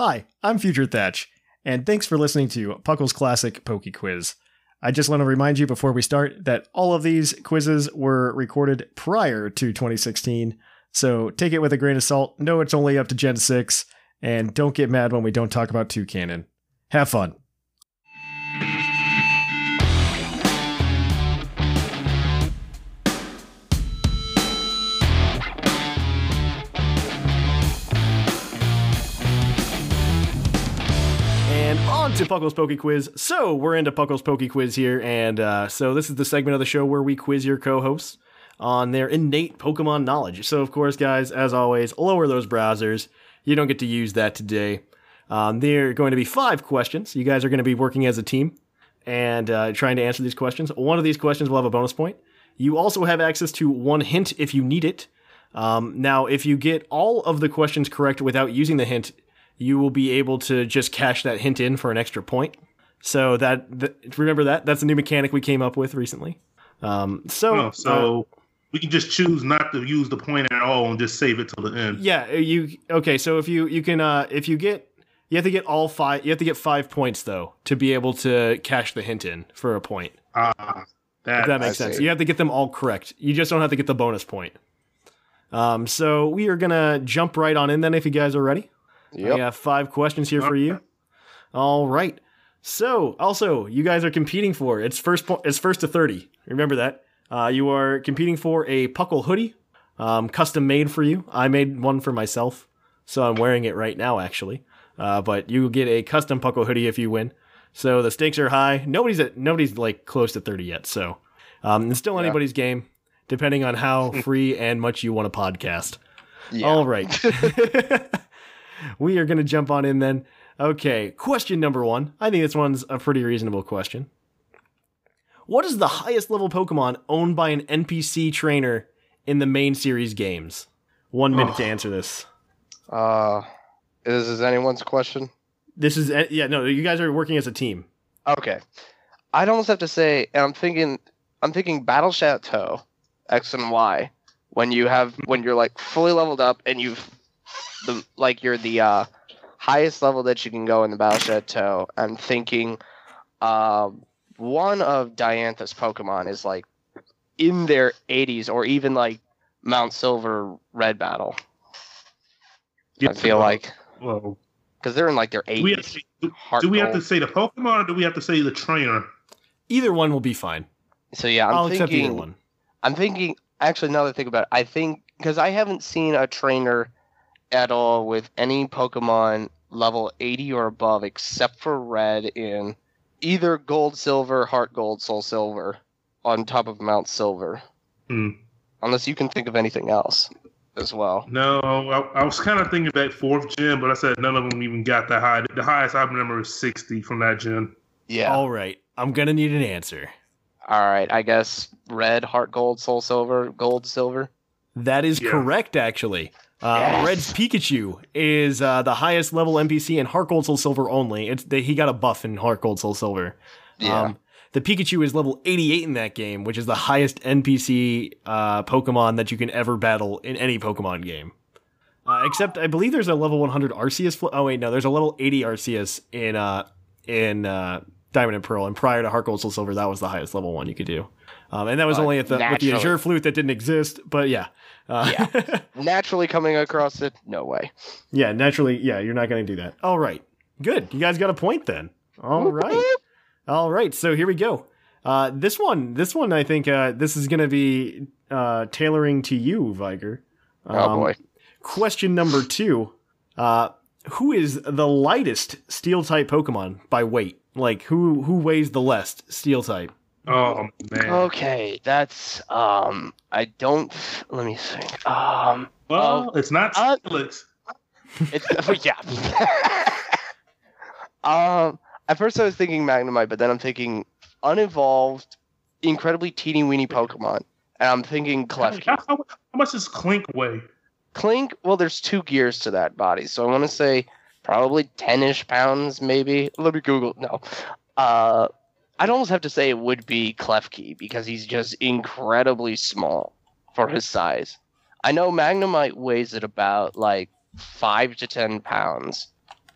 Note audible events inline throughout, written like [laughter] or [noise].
Hi, I'm Future Thatch, and thanks for listening to Puckle's Classic Poke Quiz. I just want to remind you before we start that all of these quizzes were recorded prior to 2016, so take it with a grain of salt. Know it's only up to Gen 6, and don't get mad when we don't talk about Toucannon. Have fun. On to Puckle's Poke Quiz. So we're into Puckle's Poke Quiz here, and uh, so this is the segment of the show where we quiz your co-hosts on their innate Pokemon knowledge. So of course, guys, as always, lower those browsers. You don't get to use that today. Um, there are going to be five questions. You guys are going to be working as a team and uh, trying to answer these questions. One of these questions will have a bonus point. You also have access to one hint if you need it. Um, now, if you get all of the questions correct without using the hint, you will be able to just cash that hint in for an extra point. So that th- remember that that's a new mechanic we came up with recently. Um, so Oh, so we can just choose not to use the point at all and just save it till the end. Yeah, you okay? So if you you can uh if you get you have to get all five you have to get five points though to be able to cash the hint in for a point. Ah, that, that makes I sense. see. You have to get them all correct. You just don't have to get the bonus point. Um, so we are gonna jump right on in then if you guys are ready. I have five questions here for you. All right. So also you guys are competing for it's first po- it's first to thirty. Remember that. Uh, you are competing for a Puckle hoodie, um, custom made for you. I made one for myself, so I'm wearing it right now actually. Uh, but you get a custom Puckle hoodie if you win. So the stakes are high. Nobody's at nobody's like close to thirty yet. So um, it's still Yeah. anybody's game, depending on how [laughs] free and much you want to podcast. Yeah. All right. [laughs] [laughs] we are going to jump on in then. Okay, question number one. I think this one's a pretty reasonable question. What is the highest level Pokemon owned by an NPC trainer in the main series games? One minute to Oh. answer this. Uh, is this anyone's question? This is, eh, yeah, no, you guys are working as a team. Okay. I'd almost have to say, and I'm thinking, I'm thinking Battle Chateau, X and Y, when you have when you're like fully leveled up and you've the like you're the uh, highest level that you can go in the Battle Chateau. I'm thinking, um, one of Diantha's Pokemon is like in their 80s or even like Mount Silver Red Battle. I feel like Well, because they're in like their do we, have 80s. to, do, do we have to say the Pokemon or do we have to say the trainer? Either one will be fine. So yeah, I'm I'll accept thinking. either one. I'm thinking. Actually, now that I think about it, I think because I haven't seen a trainer at all with any Pokemon level 80 or above, except for Red in either Gold, Silver, Heart Gold, Soul Silver, on top of Mount Silver. Hmm. Unless you can think of anything else as well. No, I, I was kind of thinking that fourth gen, but I said none of them even got that high. The highest I remember is 60 from that gen. Yeah. All right, I'm going to need an answer. All right. I guess Red, Heart Gold, Soul Silver, Gold, Silver. That is Yeah. correct, actually. Uh, Yes. Red's Pikachu is uh, the highest level NPC in Heart Gold Soul Silver only. It's they, he got a buff in Heart Gold Soul Silver. Yeah. Um, the Pikachu is level 88 in that game, which is the highest NPC uh, Pokemon that you can ever battle in any Pokemon game. Uh, except I believe there's a level 100 Arceus. Fl- oh wait, no, there's a level 80 Arceus in uh, in uh, Diamond and Pearl, and prior to Heart Gold Soul Silver, that was the highest level one you could do. Um, and that was Uh, only at the with the. Azure Flute that didn't exist. But yeah, uh, yeah. [laughs] Naturally coming across it, no way. Yeah, naturally, yeah, you're not going to do that. All right. Good. You guys got a point then. All right. All right. So here we go. Uh, this one, this one, I think uh, this is going to be uh, tailoring to you, Viger. Oh Um, boy. Question number two. Uh, who is the lightest steel type Pokemon by weight? Like who who weighs the less steel type? Oh, man. Okay, that's um. I don't. Let me think. Um. well, it's not uh, Steelix. It's [laughs] yeah. [laughs] um. At first, I was thinking Magnemite, but then I'm thinking unevolved, incredibly teeny weeny Pokemon, and I'm thinking How, how- how much does Clink weigh? Clink. Well, there's two gears to that body, so I want to say probably ten-ish pounds, maybe. Let me Google. No. Uh. I'd almost have to say it would be Klefki because he's just incredibly small for his size. I know Magnemite weighs at about like five to ten pounds,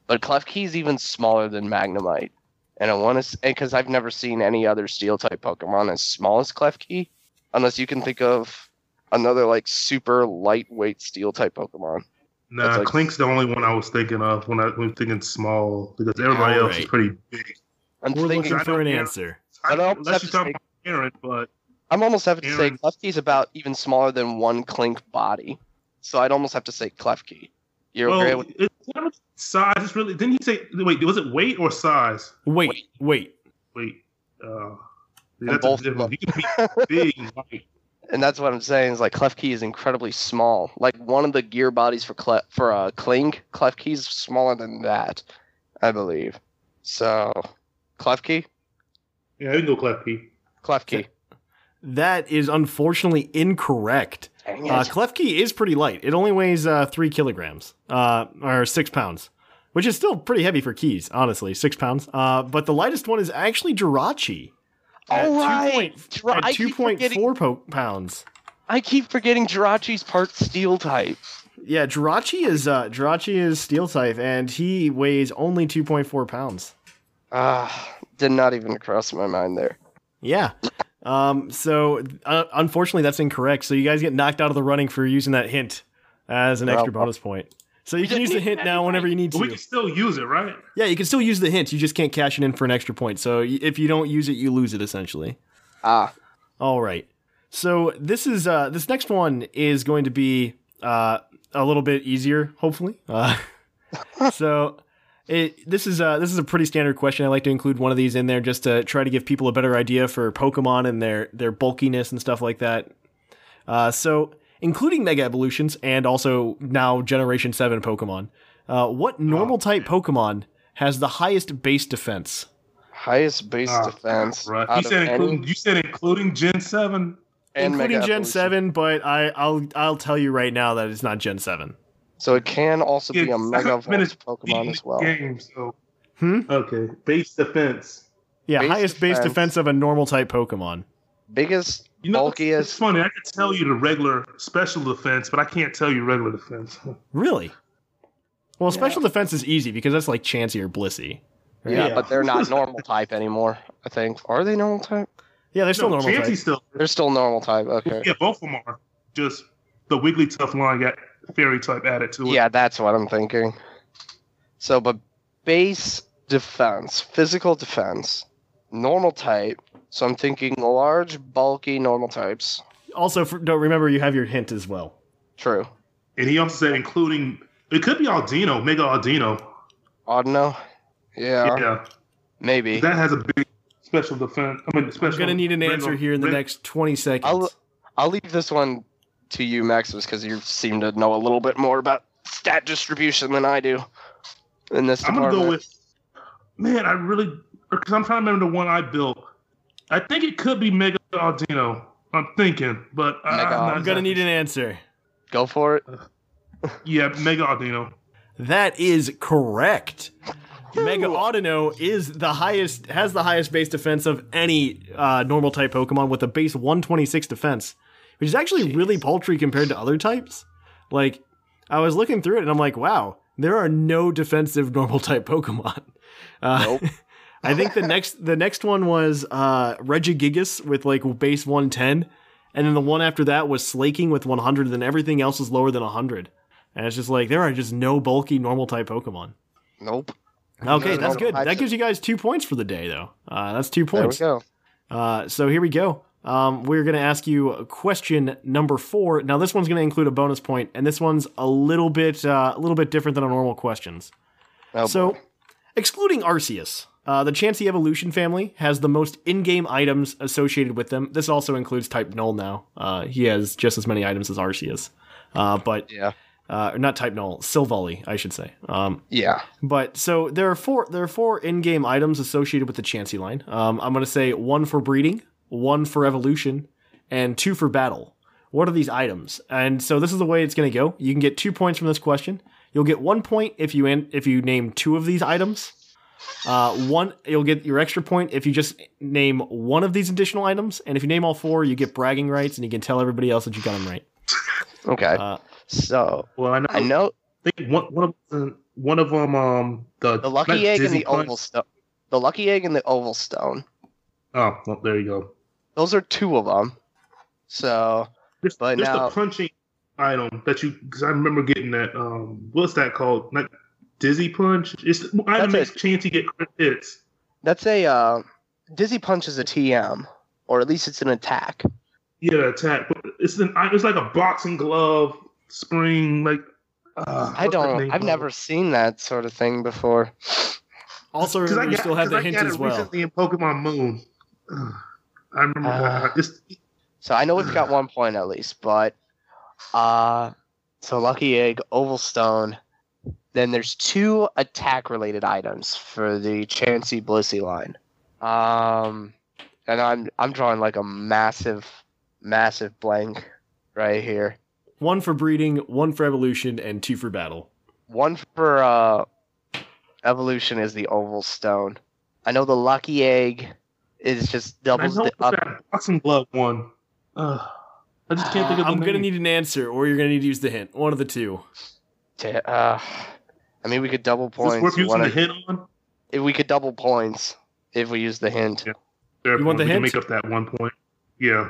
but Klefki is even smaller than Magnemite. And I want to, because I've never seen any other Steel type Pokemon as small as Klefki, unless you can think of another like super lightweight Steel type Pokemon. Nah, That's like- Clink's the only one I was thinking of when I was thinking small because everybody else is pretty big. I'm We're thinking, looking for an answer. I don't Unless have you to talk say- about Aron, but I'm almost have to say Aron- Klefki's about even smaller than one Clink body, so I'd almost have to say Klefki. You're well, okay with it's not much size. It's really didn't he say? Wait, was it weight or size? Wait, wait. Wait, uh, And that's both different. He can be big [laughs] and and that's what I'm saying is like Klefki is incredibly small. Like one of the gear bodies for Cle- for uh, Clink, Klefki's smaller than that, I believe. So, Klefki, Yeah, you can go Klefki. Klefki. That is unfortunately incorrect. Dang Uh. Klefki is pretty light. It only weighs uh, three kilograms, uh, or six pounds, which is still pretty heavy for keys, honestly. Six pounds. Uh, but the lightest one is actually Jirachi. at All right. 2.4 Jira- At I keep 2.4 forgetting- po- pounds. I keep forgetting Jirachi's part Steel type. Yeah, Jirachi is uh, Jirachi is steel type, and he weighs only 2.4 pounds. Ah, did not even cross my mind there. Yeah. Um, so uh, unfortunately, that's incorrect. So you guys get knocked out of the running for using that hint as an extra Well, bonus point. So you can use the hint now whenever you need to. But we can still use it, right? Yeah, you can still use the hint. You just can't cash it in for an extra point. So if you don't use it, you lose it essentially. Ah, All right. So this is uh, this next one is going to be uh, a little bit easier, hopefully. Uh, [laughs] so it this is uh, this is a pretty standard question. I like to include one of these in there just to try to give people a better idea for Pokemon and their their bulkiness and stuff like that. Uh, so including Mega Evolutions and also now Generation Seven Pokemon, uh, what normal type Pokemon has the highest base defense? highest base Ah, defense. Right. You of said any- including, you said including Gen Seven. and including Mega Gen Evolution. Seven, but I, I'll I'll tell you right now that it's not Gen Seven. So it can also be a Mega I've Evolved Pokemon as well. Game, so Hmm? okay, base defense. Yeah, Base highest base defense. defense of a normal type Pokemon. Biggest, You know, it's, bulkiest. it's funny. I can tell you the regular special defense, but I can't tell you regular defense. [laughs] Really? Well, Yeah. special defense is easy because that's like Chansey or Blissey. Yeah, Yeah. but they're not normal type anymore. I think. Are they normal type? Yeah, they're still no, normal Chansey type. still. They're still normal type. Okay. Yeah, both of them are. Just the Wigglytuff line got fairy type added to it. Yeah, that's what I'm thinking. So, but base defense, physical defense, normal type. So I'm thinking large, bulky, normal types. Also, for, don't remember you have your hint as well. True. And he also said including it could be Aldino, Mega Aldino. Audino. Yeah, yeah, maybe. that has a big special defense. I mean, special. I'm gonna need an answer here in the next 20 seconds. I'll I'll leave this one to you, Maximus, because you seem to know a little bit more about stat distribution than I do in this I'm gonna go with. Man, I really because I'm trying to remember the one I built. I think it could be Mega Aldino. I'm thinking, but I, I'm, I'm gonna need an answer. Go for it. [laughs] Yeah, Mega Aldino. That is correct. Mega Audino is the highest, has the highest base defense of any uh, normal type Pokemon with a base 126 defense, which is actually really paltry compared to other types. Like, I was looking through it and I'm like, wow, there are no defensive [laughs] normal type Pokemon. Uh, Nope. [laughs] I think the next the next one was uh, Regigigas with like base 110, and then the one after that was Slaking with 100, and then everything else is lower than 100. And it's just like there are just no bulky normal type Pokemon. Nope. Okay, that's good. That gives you guys two points for the day, though. Uh, that's two points. There we go. Uh, so here we go. Um, we're going to ask you question number four. Now this one's going to include a bonus point, and this one's a little bit uh, a little bit different than our normal questions. Oh, so, boy. excluding Arceus, uh, the Chansey Evolution family has the most in-game items associated with them. This also includes Type Null now. Uh, he has just as many items as Arceus, uh, but yeah, uh, not Type Null, Silvally, I should say. Um, yeah. but so there are four there are four in-game items associated with the Chansey line. Um, I'm going to say one for breeding, one for evolution, and two for battle. What are these items? And so this is the way it's going to go. You can get two points from this question. You'll get one point if you in, if you name two of these items. Uh, one you'll get your extra point if you just name one of these additional items, and if you name all four, you get bragging rights, and you can tell everybody else that you got them right. Okay. Uh, so Well, I know. I know. I think one, one of them, one of them, um, the The lucky not egg and the Punch. oval stone. The lucky egg and the oval stone. Oh, well, there you go. Those are two of them. So There's, But there's now- the punching item that you because I remember getting that. Um, what's that called? Not dizzy punch. It's the item That's makes chance you get crit hits. that's a uh, dizzy punch is a TM, or at least it's an attack. Yeah, attack. But it's an it's like a boxing glove spring. Like uh, I don't. I've called? never seen that sort of thing before. Also, [laughs] 'Cause I remember, you got- still have the I hint as well. Recently in Pokemon Moon. Ugh. I remember Uh, it's So I know we've got one point at least, but uh so lucky egg, oval stone. Then there's two attack related items for the Chansey Blissey line. Um and I'm I'm drawing like a massive massive blank right here. One for breeding, one for evolution, and two for battle. One for uh evolution is the oval stone. I know the lucky egg is just doubles know the it's up that boxing glove one. Ugh. I just can't think of the I'm gonna need an answer, or you're gonna need to use the hint. One of the two. uh I mean we could double Is this points. worth using One the of- hint on? if we could double points if we use the hint. Yeah. There, You want the we can? Make up that one point. Yeah.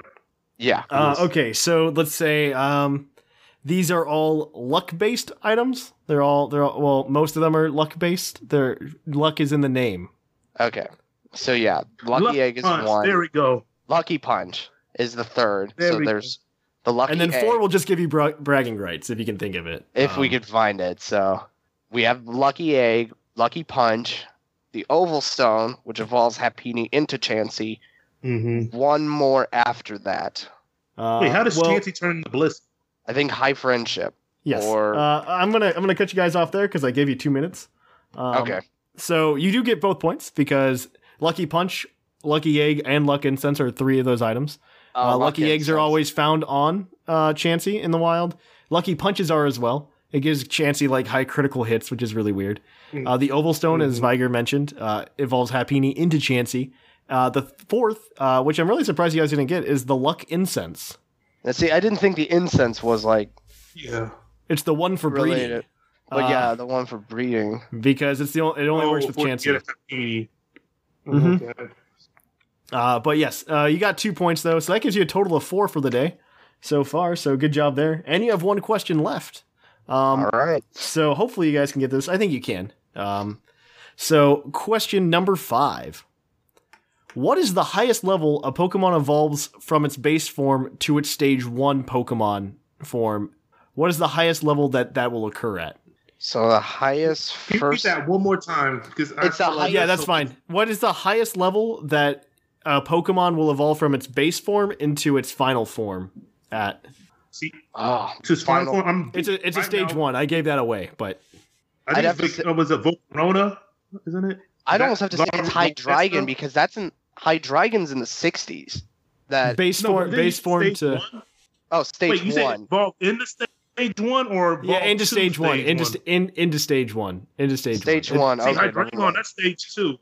Yeah. Uh, okay, so let's say um, these are all luck-based items. They're all they're all, well, most of them are luck-based. Their luck is in the name. Okay. So yeah, lucky Lucky egg is punch. one. There we go. Lucky punch is the third. There so we go. there's the lucky and then egg, four will just give you bra- bragging rights if you can think of it. if we Um, could find it. So we have lucky egg, lucky punch, the oval stone, which evolves Happiny into Chansey. Mm-hmm. One more after that. uh, Wait, how does well, Chansey turn into Bliss? I think high friendship. Yes. or- uh, I'm gonna I'm gonna cut you guys off there because I gave you two minutes. Um, okay. So you do get both points because lucky punch, lucky egg, and luck incense are three of those items. Uh, lucky eggs are always found on uh, Chansey in the wild. Lucky punches are as well. It gives Chansey like high critical hits, which is really weird. Mm. Uh, the oval stone, as Mhm. Viger mentioned, uh, evolves Happiny into Chansey. Uh, the fourth, uh, which I'm really surprised you guys didn't get, is the luck incense. Now, see, I didn't think the incense was like Yeah. It's the one for breeding. related. But Uh, yeah, the one for breeding. because it's the only, it only works with for- Chansey. Mhm. Okay. Uh, but yes, uh, you got two points though, so that gives you a total of four for the day so far. So good job there. And you have one question left. Um, All right. So hopefully you guys can get this. I think you can. Um, so question number five: What is the highest level a Pokemon evolves from its base form to its stage one Pokemon form? What is the highest level that that will occur at? So the highest Can you first. repeat that one more time? Because It's the highest- yeah, that's fine. What is the highest level that a Pokemon will evolve from its base form into its final form at? See, Oh, to his final Final- form. I'm, It's a it's a stage now, one. I gave that away, but I I'd think have to it's, say- uh, was a Volcarona, isn't it? I'd That- almost have to say it's Lar- Hydreigon because that's in Hydreigon's in the '60s. That base No, form but base form to one? oh, stage Wait, you said one. evolve in the stage one or yeah into to stage one stage into in into stage one into stage, Stage one. It- one. See, Okay, Hydreigon, never mind. that's stage two.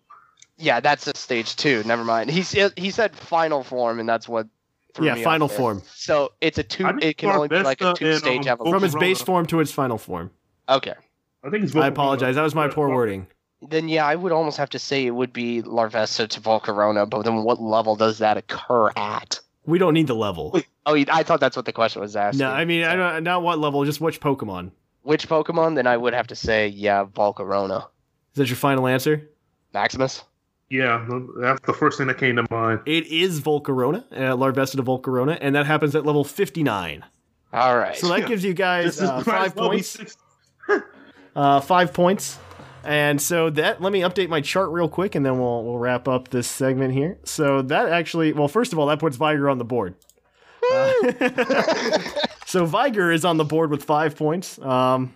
Yeah, that's a stage two. Never mind. He said he said final form, and that's what. threw yeah, me final off there. form So it's a two. It can only be like a Larvesta two-stage and, um, evolution. from its base form to its final form. Okay. I think it's. I apologize. That was my poor wording. Then yeah, I would almost have to say it would be Larvesta to Volcarona, but then what level does that occur at? We don't need the level. Wait. Oh, I thought that's what the question was asking. No, I mean I don't not what level, just which Pokemon. Which Pokemon? Then I would have to say yeah, Volcarona. Is that your final answer? Maximus. Yeah, that's the first thing that came to mind. It is Volcarona, uh, Larvesta to Volcarona, and that happens at level 59. All right. So that gives you guys uh, five as well be points. [laughs] Uh, five points. And so that let me update my chart real quick, and then we'll we'll wrap up this segment here. So that actually, well, first of all, that puts Viger on the board. Uh, [laughs] so Viger is on the board with five points. Um,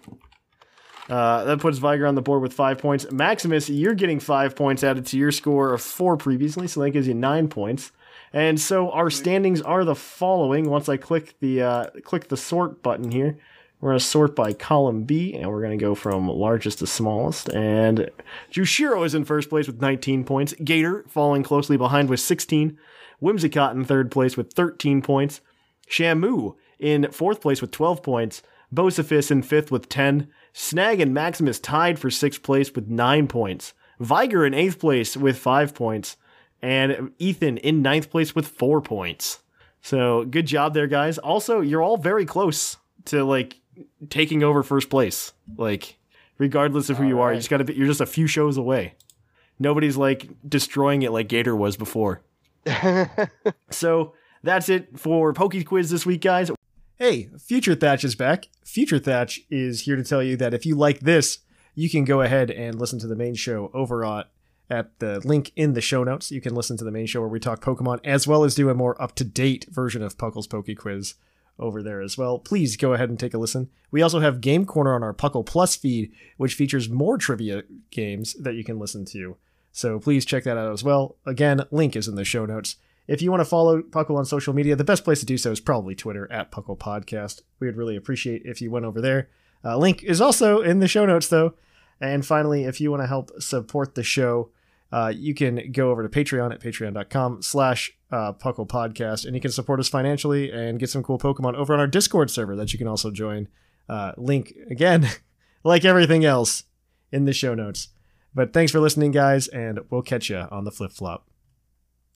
uh, that puts Viger on the board with five points. Maximus, you're getting five points added to your score of four previously, so that gives you nine points. And so our standings are the following. Once I click the uh, click the sort button here, we're going to sort by column B, and we're going to go from largest to smallest. And Jushiro is in first place with 19 points. Gator following closely behind with 16. Whimsicott in third place with 13 points. Shamu in fourth place with 12 points. Bocefus in fifth with 10. Snag and Maximus tied for sixth place with nine points. Viger in eighth place with five points. And Ethan in ninth place with four points. So good job there, guys. Also, you're all very close to like taking over first place. Like, regardless of who you are, you just gotta be, you're just a few shows away. Nobody's like destroying it like Gator was before. [laughs] So that's it for Poke Quiz this week, guys. Hey, Future Thatch is back. Future Thatch is here to tell you that if you like this, you can go ahead and listen to the main show over on at the link in the show notes. You can listen to the main show where we talk Pokemon as well as do a more up to date version of Puckle's Poke Quiz over there as well. Please go ahead and take a listen. We also have Game Corner on our Puckle Plus feed, which features more trivia games that you can listen to. So please check that out as well. Again, link is in the show notes. If you want to follow Puckle on social media, the best place to do so is probably Twitter at Puckle Podcast. We would really appreciate if you went over there. Uh, link is also in the show notes, though. And finally, if you want to help support the show, uh, you can go over to Patreon at patreon.com slash uh, Puckle Podcast, and you can support us financially and get some cool Pokemon over on our Discord server that you can also join. Uh, link, again, [laughs] like everything else, in the show notes. But thanks for listening, guys, and we'll catch you on the flip flop.